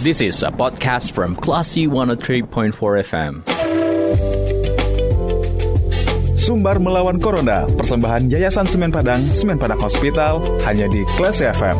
This is a podcast from Classy 103.4 FM. Sumbar melawan Corona, persembahan Yayasan Semen Padang, Semen Padang Hospital, hanya di Classy FM.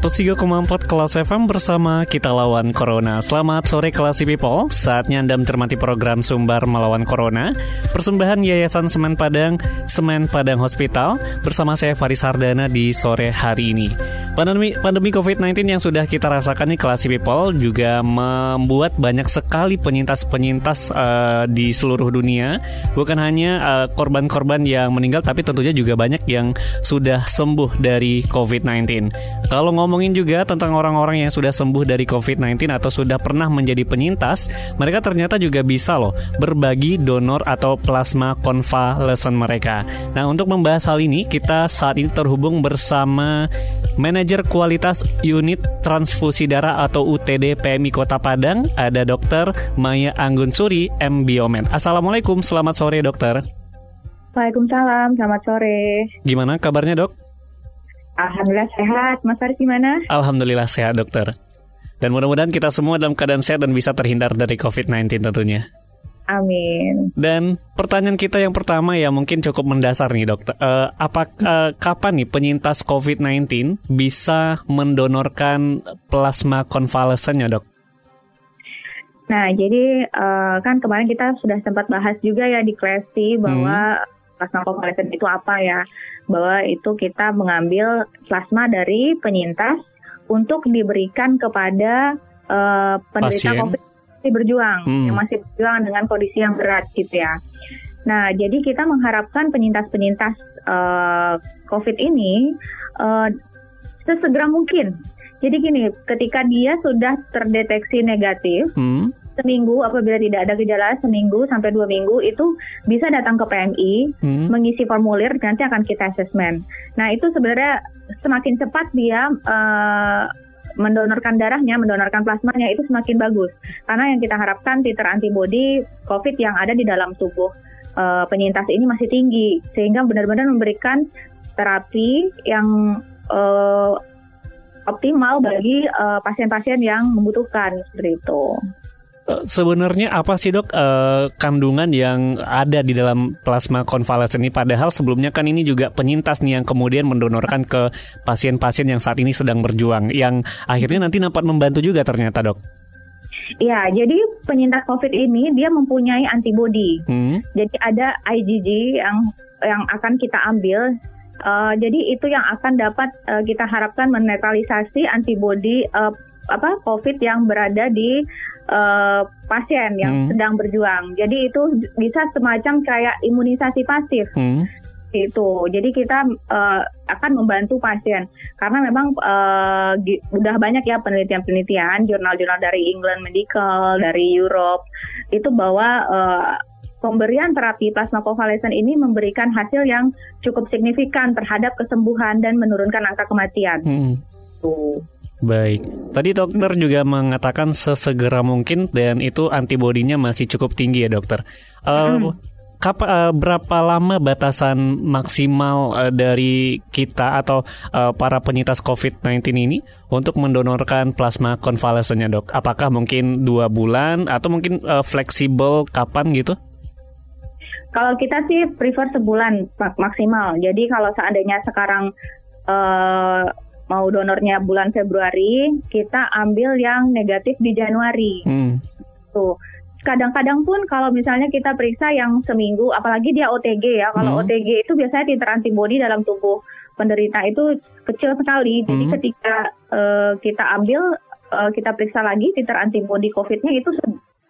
103,4 kelas FM bersama kita lawan Corona. Selamat sore kelas people. Saatnya Anda mencermati program Sumbar melawan Corona. Persembahan Yayasan Semen Padang, Semen Padang Hospital bersama saya Faris Hardana di sore hari ini. Pandemi pandemi COVID-19 yang sudah kita rasakan nih kelas people juga membuat banyak sekali penyintas-penyintas uh, di seluruh dunia. Bukan hanya uh, korban-korban yang meninggal tapi tentunya juga banyak yang sudah sembuh dari COVID-19. Kalau ngomongin juga tentang orang-orang yang sudah sembuh dari COVID-19 atau sudah pernah menjadi penyintas, mereka ternyata juga bisa loh berbagi donor atau plasma konvalesen mereka. Nah, untuk membahas hal ini, kita saat ini terhubung bersama Manajer Kualitas Unit Transfusi Darah atau UTD PMI Kota Padang, ada Dokter Maya Anggun Suri, M. Biomed. Assalamualaikum, selamat sore dokter. Waalaikumsalam, selamat sore. Gimana kabarnya dok? Alhamdulillah sehat. Mas Faris gimana? Alhamdulillah sehat, dokter. Dan mudah-mudahan kita semua dalam keadaan sehat dan bisa terhindar dari COVID-19 tentunya. Amin. Dan pertanyaan kita yang pertama ya mungkin cukup mendasar nih dokter. Uh, apa uh, kapan nih penyintas COVID-19 bisa mendonorkan plasma konvalesennya dok? Nah jadi uh, kan kemarin kita sudah sempat bahas juga ya di klasi bahwa hmm plasma konvalesen itu apa ya? Bahwa itu kita mengambil plasma dari penyintas untuk diberikan kepada uh, penderita COVID masih berjuang, hmm. yang masih berjuang dengan kondisi yang berat gitu ya. Nah, jadi kita mengharapkan penyintas-penyintas uh, COVID ini uh, sesegera mungkin. Jadi gini, ketika dia sudah terdeteksi negatif, hmm seminggu apabila tidak ada gejala seminggu sampai dua minggu itu bisa datang ke PMI hmm. mengisi formulir nanti akan kita asesmen. Nah itu sebenarnya semakin cepat dia uh, mendonorkan darahnya, mendonorkan plasmanya itu semakin bagus karena yang kita harapkan titer antibodi COVID yang ada di dalam tubuh uh, penyintas ini masih tinggi sehingga benar-benar memberikan terapi yang uh, optimal bagi pasien-pasien uh, yang membutuhkan seperti itu. Eh, sebenarnya apa sih dok uh, kandungan yang ada di dalam plasma konvalesen ini? Padahal sebelumnya kan ini juga penyintas nih yang kemudian mendonorkan ke pasien-pasien yang saat ini sedang berjuang, yang akhirnya nanti dapat membantu juga ternyata dok. Ya, jadi penyintas COVID ini dia mempunyai antibodi. Hmm. Jadi ada IgG yang yang akan kita ambil. Uh, jadi itu yang akan dapat uh, kita harapkan menetralisasi antibodi uh, apa COVID yang berada di uh, pasien yang hmm. sedang berjuang. Jadi itu bisa semacam kayak imunisasi pasif. Hmm. Itu, jadi kita uh, akan membantu pasien karena memang uh, udah banyak ya penelitian-penelitian, jurnal-jurnal dari England Medical, dari Europe itu bahwa uh, pemberian terapi plasma konvalesen ini memberikan hasil yang cukup signifikan terhadap kesembuhan dan menurunkan angka kematian. Hmm. Tuh. Baik, tadi dokter juga mengatakan sesegera mungkin dan itu antibodinya masih cukup tinggi ya dokter. Uh, hmm. Kapa, uh, berapa lama batasan maksimal uh, dari kita atau uh, para penyintas COVID-19 ini untuk mendonorkan plasma konvalesennya dok? Apakah mungkin dua bulan atau mungkin uh, fleksibel kapan gitu? Kalau kita sih prefer sebulan maksimal. Jadi kalau seandainya sekarang uh, mau donornya bulan Februari, kita ambil yang negatif di Januari. Hmm. Tuh. Kadang-kadang pun kalau misalnya kita periksa yang seminggu, apalagi dia OTG ya, kalau hmm. OTG itu biasanya titer antibody dalam tubuh penderita itu kecil sekali. Jadi hmm. ketika uh, kita ambil, uh, kita periksa lagi titer antibody COVID-nya itu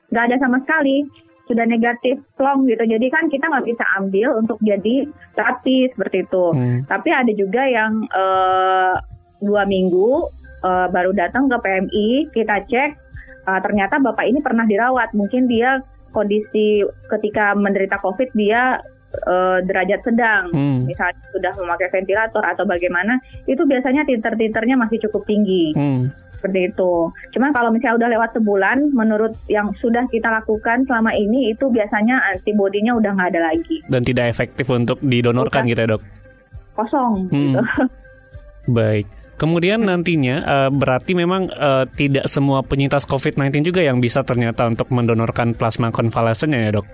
nggak ada sama sekali sudah negatif long gitu. Jadi kan kita nggak bisa ambil untuk jadi terapi seperti itu. Hmm. Tapi ada juga yang uh, dua minggu uh, baru datang ke PMI kita cek uh, ternyata bapak ini pernah dirawat mungkin dia kondisi ketika menderita COVID dia eh, derajat sedang, Hmm. misalnya sudah memakai ventilator atau bagaimana, itu biasanya titer-titernya masih cukup tinggi Hmm. seperti itu. Cuman kalau misalnya udah lewat sebulan, menurut yang sudah kita lakukan selama ini itu biasanya antibodinya udah nggak ada lagi, Dan tidak efektif untuk didonorkan Bukan. gitu ya dok. kosong. Hmm. Gitu. Baik. Kemudian nantinya eh, berarti memang eh, tidak semua penyintas COVID-19 juga yang bisa ternyata untuk mendonorkan plasma konvalesen ya dok.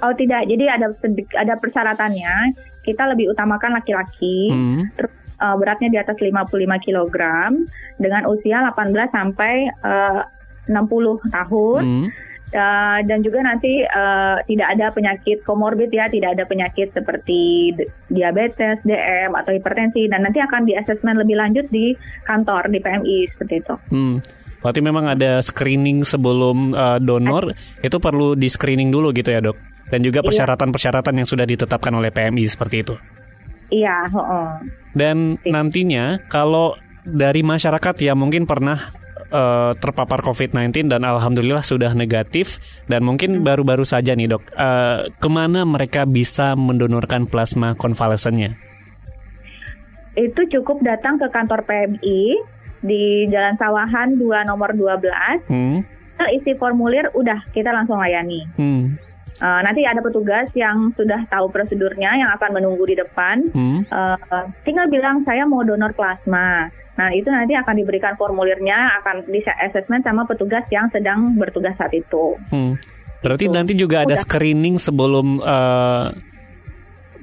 Oh tidak, jadi ada ada persyaratannya. Kita lebih utamakan laki-laki, Hmm. terus eh, beratnya di atas 55 kg dengan usia 18 sampai eh, 60 tahun. Hmm. Uh, dan juga nanti uh, tidak ada penyakit komorbid ya, tidak ada penyakit seperti diabetes, DM atau hipertensi dan nanti akan di asesmen lebih lanjut di kantor di PMI seperti itu. Hmm. Berarti memang ada screening sebelum eh, donor itu perlu di screening dulu gitu ya dok. Dan juga Iya. persyaratan-persyaratan yang sudah ditetapkan oleh PMI seperti itu. Iya, heeh. Dan nantinya kalau dari masyarakat yang mungkin pernah eh, terpapar COVID-19 dan alhamdulillah sudah negatif dan mungkin baru-baru saja nih dok, eh, ke mana mereka bisa mendonorkan plasma konvalesennya? Itu cukup datang ke kantor PMI di Jalan Sawahan 2 nomor 12. Hmm, Isi formulir udah kita langsung layani. hmm, Uh, nanti ada petugas yang sudah tahu prosedurnya yang akan menunggu di depan. hmm, Uh, tinggal bilang saya mau donor plasma. Nah itu nanti akan diberikan formulirnya, akan di assessment sama petugas yang sedang bertugas saat itu. hmm. Berarti Gitu. nanti juga ada Udah. screening sebelum eh,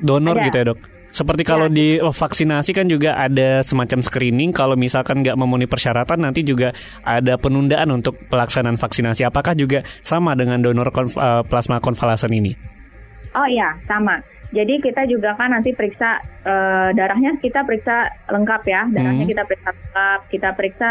donor Ada. gitu ya dok? Seperti kalau Ya. di oh, vaksinasi kan juga ada semacam screening. Kalau misalkan nggak memenuhi persyaratan, nanti juga ada penundaan untuk pelaksanaan vaksinasi. Apakah juga sama dengan donor konv- eh, plasma konvalesen ini? Oh iya sama. Jadi kita juga kan nanti periksa uh, darahnya kita periksa lengkap ya, darahnya Hmm. kita periksa lengkap, kita periksa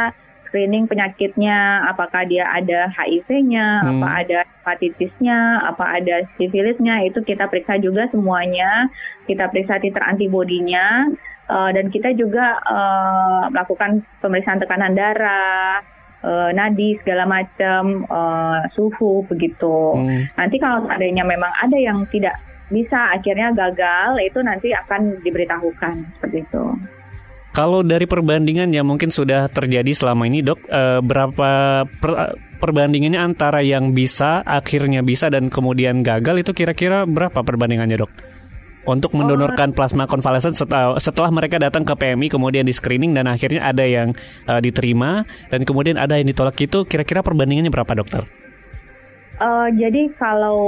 screening penyakitnya, apakah dia ada HIV-nya, Hmm. apa ada hepatitisnya, apa ada sifilisnya, itu kita periksa juga semuanya. Kita periksa titer antibodinya uh, dan kita juga uh, melakukan pemeriksaan tekanan darah, uh, nadi segala macam, uh, suhu begitu. Hmm. Nanti kalau seandainya memang ada yang tidak bisa akhirnya gagal, itu nanti akan diberitahukan seperti itu. Kalau dari perbandingan yang mungkin sudah terjadi selama ini, dok, eh, berapa per- perbandingannya antara yang bisa, akhirnya bisa, dan kemudian gagal itu kira-kira berapa perbandingannya, dok? Untuk mendonorkan plasma konvalesen setelah, setelah mereka datang ke PMI, kemudian di screening, dan akhirnya ada yang eh, diterima, dan kemudian ada yang ditolak itu, kira-kira perbandingannya berapa, dokter? Eh, jadi kalau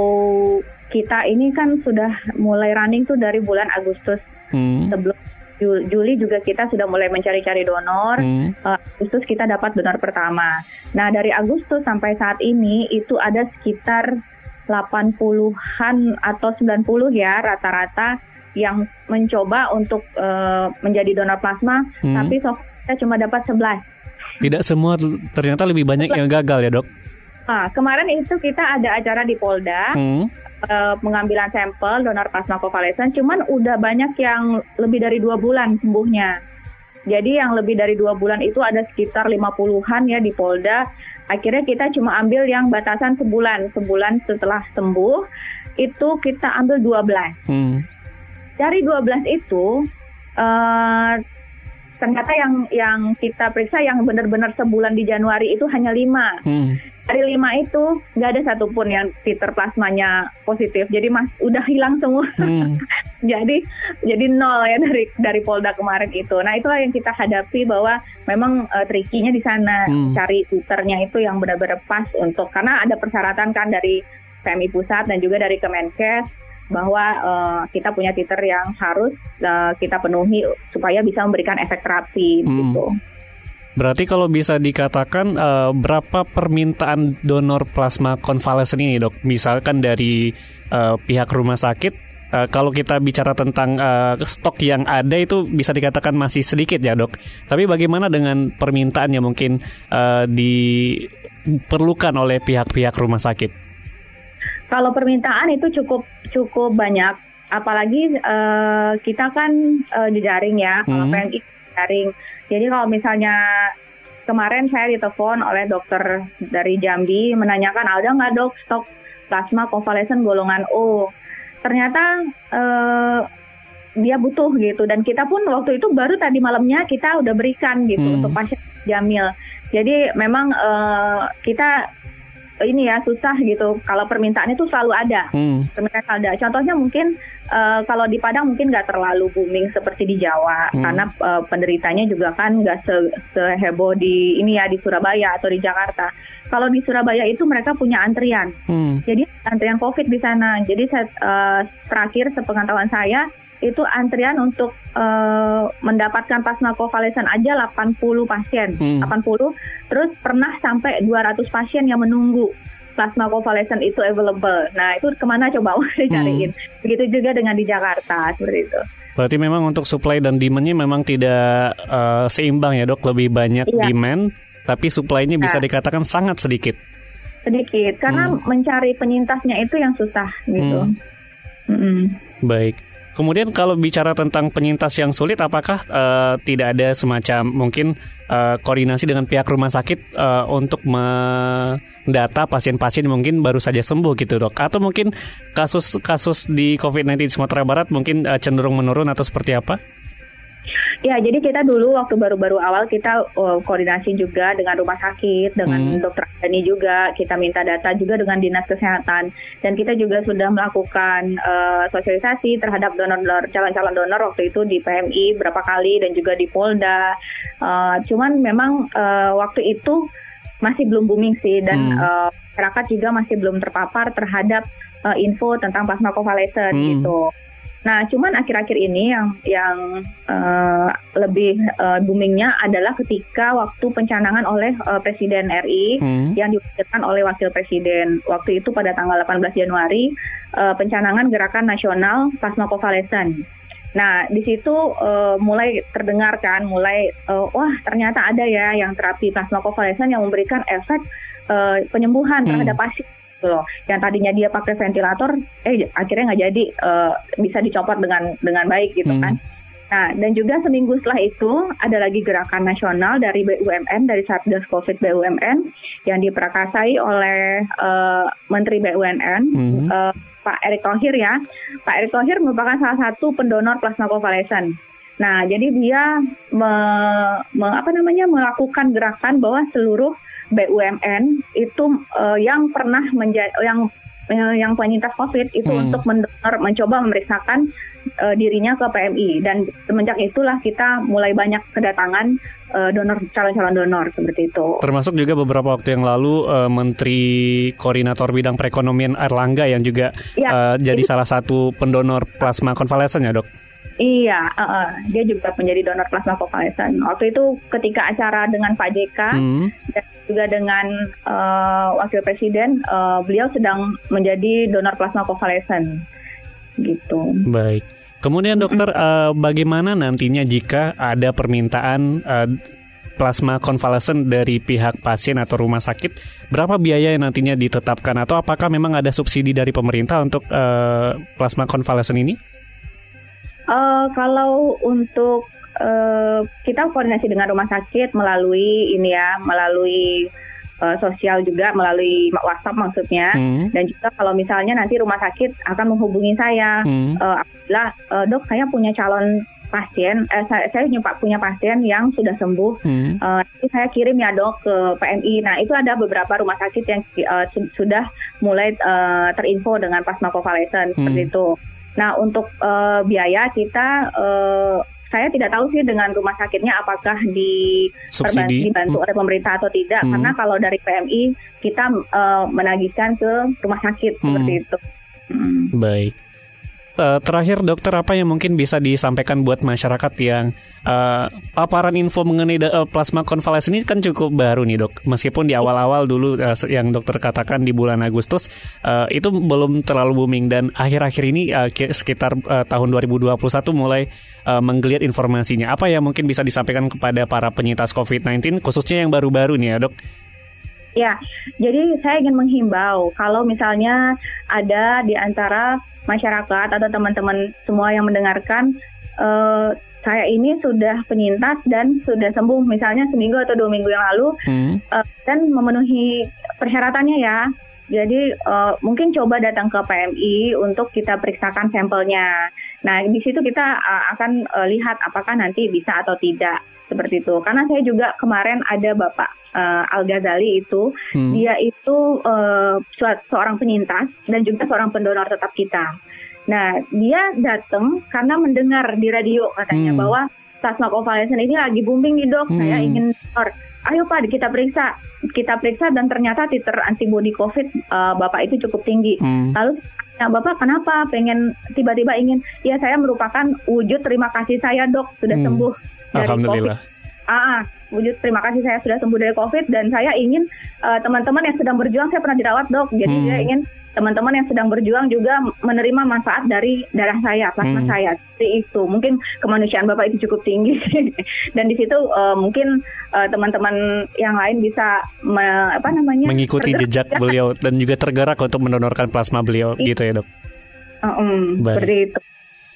kita ini kan sudah mulai running tuh dari bulan Agustus Hmm. sebelum Juli juga kita sudah mulai mencari-cari donor. Hmm. Eh, Agustus kita dapat donor pertama. Nah dari Agustus sampai saat ini itu ada sekitar 80-an atau 90 ya rata-rata yang mencoba untuk eh, menjadi donor plasma, Hmm. tapi so kita cuma dapat 11. Tidak semua ternyata lebih banyak yang gagal ya, dok? Ah, kemarin itu kita ada acara di Polda Hmm. eh, pengambilan sampel donor plasma konvalesen, cuman udah banyak yang lebih dari dua bulan sembuhnya. Jadi yang lebih dari dua bulan itu ada sekitar 50-an ya di Polda. Akhirnya kita cuma ambil yang batasan sebulan. Sebulan setelah sembuh itu kita ambil 12. Hmm. Dari 12 itu eh ternyata yang yang kita periksa yang benar-benar sebulan di Januari itu hanya 5 Hmm. Dari lima itu nggak ada satupun yang titer plasmanya positif jadi mas udah hilang semua Hmm. jadi jadi nol ya dari dari Polda kemarin itu nah itulah yang kita hadapi bahwa memang uh, trikinya di sana Hmm. cari titernya itu yang benar-benar pas untuk karena ada persyaratan kan dari PMI pusat dan juga dari Kemenkes bahwa uh, kita punya titer yang harus uh, kita penuhi supaya bisa memberikan efek terapi Hmm. gitu. Berarti kalau bisa dikatakan eh, berapa permintaan donor plasma konvalesen ini dok? Misalkan dari eh, pihak rumah sakit, eh, kalau kita bicara tentang eh, stok yang ada itu bisa dikatakan masih sedikit ya dok. Tapi bagaimana dengan permintaan yang mungkin eh, diperlukan oleh pihak-pihak rumah sakit? Kalau permintaan itu cukup cukup banyak, apalagi eh, kita kan eh, di daring ya, kalau Hmm. PMI daring. Jadi kalau misalnya kemarin saya ditelepon oleh dokter dari Jambi menanyakan ada nggak dok stok plasma konvalesen golongan O. Ternyata uh, dia butuh gitu dan kita pun waktu itu baru tadi malamnya kita udah berikan gitu hmm. untuk pasien Jamil. Jadi memang uh, kita ini ya susah gitu. Kalau permintaan itu selalu ada, hmm. permintaan ada. Contohnya mungkin uh, kalau di Padang mungkin nggak terlalu booming seperti di Jawa, hmm. karena uh, penderitanya juga kan nggak se seheboh di ini ya di Surabaya atau di Jakarta. Kalau di Surabaya itu mereka punya antrian, hmm. jadi antrian COVID di sana. Jadi saya, uh, terakhir sepengetahuan saya itu antrian untuk uh, mendapatkan plasma konvalesen aja 80 pasien, hmm. 80. Terus pernah sampai 200 pasien yang menunggu plasma konvalesen itu available. Nah, itu ke mana coba mau dicariin. Hmm. Begitu juga dengan di Jakarta, seperti itu. Berarti memang untuk supply dan demand-nya memang tidak uh, seimbang ya dok, lebih banyak iya. demand, tapi supply-nya bisa nah. dikatakan sangat sedikit. Sedikit, karena hmm. mencari penyintasnya itu yang susah gitu. Hmm. Hmm. Baik. Kemudian kalau bicara tentang penyintas yang sulit, apakah uh, tidak ada semacam mungkin uh, koordinasi dengan pihak rumah sakit uh, untuk mendata pasien-pasien mungkin baru saja sembuh gitu dok? Atau mungkin kasus-kasus di COVID-19 di Sumatera Barat mungkin uh, cenderung menurun atau seperti apa? Ya, jadi kita dulu waktu baru-baru awal kita uh, koordinasi juga dengan rumah sakit, dengan hmm. dokter Dani juga, kita minta data juga dengan dinas kesehatan, dan kita juga sudah melakukan uh, sosialisasi terhadap donor-donor calon-calon donor waktu itu di PMI berapa kali dan juga di Polda. Uh, cuman memang uh, waktu itu masih belum booming sih, dan hmm. uh, masyarakat juga masih belum terpapar terhadap uh, info tentang plasma konvalesen hmm. gitu. Nah, cuman akhir-akhir ini yang yang uh, lebih uh, boomingnya adalah ketika waktu pencanangan oleh uh, Presiden RI hmm. yang diwujudkan oleh Wakil Presiden. Waktu itu pada tanggal 18 Januari uh, pencanangan Gerakan Nasional Plasma Konvalesen. Nah, di situ uh, mulai terdengar kan, mulai uh, wah ternyata ada ya yang terapi plasma konvalesen yang memberikan efek uh, penyembuhan hmm. terhadap pasien gitu loh. Yang tadinya dia pakai ventilator, eh akhirnya nggak jadi uh, bisa dicopot dengan dengan baik gitu hmm. kan. Nah, dan juga seminggu setelah itu ada lagi gerakan nasional dari BUMN, dari Satgas COVID BUMN yang diperakasai oleh uh, Menteri BUMN, hmm. uh, Pak Erick Thohir ya. Pak Erick Thohir merupakan salah satu pendonor plasma konvalesen. Nah, jadi dia me, me, apa namanya melakukan gerakan bahwa seluruh BUMN itu uh, yang pernah menjadi yang uh, yang penyintas COVID itu hmm. untuk mendonor, mencoba memeriksakan uh, dirinya ke PMI dan semenjak itulah kita mulai banyak kedatangan uh, donor calon-calon donor seperti itu. Termasuk juga beberapa waktu yang lalu uh, Menteri Koordinator Bidang Perekonomian Erlangga yang juga ya, uh, jadi itu, salah satu pendonor plasma konvalesen ya dok. Iya, uh, uh, dia juga menjadi donor plasma konvalesen. Waktu itu ketika acara dengan Pak JK hmm. dan juga dengan uh, Wakil Presiden, uh, beliau sedang menjadi donor plasma konvalesen, gitu. Baik. Kemudian dokter, hmm. uh, bagaimana nantinya jika ada permintaan uh, plasma konvalesen dari pihak pasien atau rumah sakit, berapa biaya yang nantinya ditetapkan atau apakah memang ada subsidi dari pemerintah untuk uh, plasma konvalesen ini? Uh, kalau untuk uh, kita koordinasi dengan rumah sakit melalui ini ya, melalui uh, sosial juga melalui WhatsApp maksudnya hmm. dan juga kalau misalnya nanti rumah sakit akan menghubungi saya hmm. uh, uh, dok saya punya calon pasien eh, saya, saya punya pasien yang sudah sembuh hmm. uh, saya kirim ya dok ke PMI nah itu ada beberapa rumah sakit yang uh, sudah mulai uh, terinfo dengan plasma konvalesen hmm. seperti itu Nah untuk uh, biaya kita uh, saya tidak tahu sih dengan rumah sakitnya apakah di dibantu oleh pemerintah atau tidak hmm. karena kalau dari PMI kita uh, menagihkan ke rumah sakit hmm. seperti itu. Hmm. Baik. Uh, terakhir dokter apa yang mungkin bisa disampaikan buat masyarakat yang uh, paparan info mengenai uh, plasma konvalesen ini kan cukup baru nih dok. Meskipun di awal-awal dulu uh, yang dokter katakan di bulan Agustus uh, itu belum terlalu booming dan akhir-akhir ini uh, sekitar uh, tahun 2021 mulai uh, menggeliat informasinya. Apa yang mungkin bisa disampaikan kepada para penyintas COVID-19 khususnya yang baru-baru nih ya dok? Ya, jadi saya ingin menghimbau kalau misalnya ada di antara masyarakat atau teman-teman semua yang mendengarkan uh, saya ini sudah penyintas dan sudah sembuh misalnya seminggu atau dua minggu yang lalu hmm. uh, dan memenuhi persyaratannya ya Jadi uh, mungkin coba datang ke PMI untuk kita periksakan sampelnya. Nah di situ kita uh, akan uh, lihat apakah nanti bisa atau tidak seperti itu. Karena saya juga kemarin ada Bapak uh, Al Ghazali itu, hmm. dia itu uh, seorang penyintas dan juga seorang pendonor tetap kita. Nah dia datang karena mendengar di radio katanya hmm. bahwa plasma konvalesen ini lagi booming nih dok, hmm. saya ingin donor ayo Pak kita periksa, kita periksa dan ternyata titer antibodi COVID uh, Bapak itu cukup tinggi. Hmm. Lalu ya Bapak kenapa pengen tiba-tiba ingin? Ya saya merupakan wujud terima kasih saya dok sudah hmm. sembuh dari COVID. Ah, ah, wujud terima kasih saya sudah sembuh dari COVID dan saya ingin uh, teman-teman yang sedang berjuang saya pernah dirawat dok, jadi hmm. saya ingin teman-teman yang sedang berjuang juga menerima manfaat dari darah saya, plasma hmm. saya. Seperti itu. Mungkin kemanusiaan Bapak itu cukup tinggi dan di situ uh, mungkin uh, teman-teman yang lain bisa me, apa namanya mengikuti jejak beliau dan juga tergerak untuk mendonorkan plasma beliau gitu ya, Dok. Uh, um, seperti itu.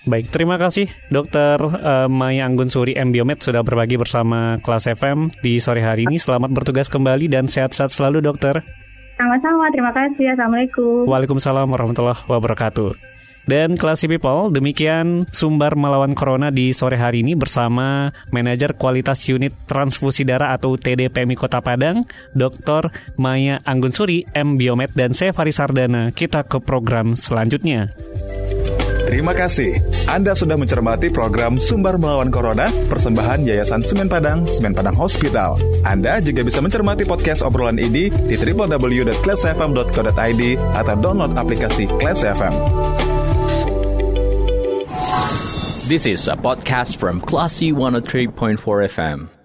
Baik, terima kasih Dokter uh, Maya Anggun Suri M Biomed sudah berbagi bersama kelas FM di sore hari ini. Selamat bertugas kembali dan sehat-sehat selalu, Dokter. Sama-sama, terima kasih. Assalamualaikum. Waalaikumsalam warahmatullahi wabarakatuh. Dan Classy People, demikian sumber melawan corona di sore hari ini bersama Manajer Kualitas Unit Transfusi Darah atau TDPMI Kota Padang, Dr. Maya Anggun Suri, M. Biomed, dan saya Faris Sardana. Kita ke program selanjutnya. Terima kasih. Anda sudah mencermati program Sumber Melawan Corona, persembahan Yayasan Semen Padang, Semen Padang Hospital. Anda juga bisa mencermati podcast obrolan ini di www.classfm.co.id atau download aplikasi Class FM. This is a podcast from Classy 103.4 FM.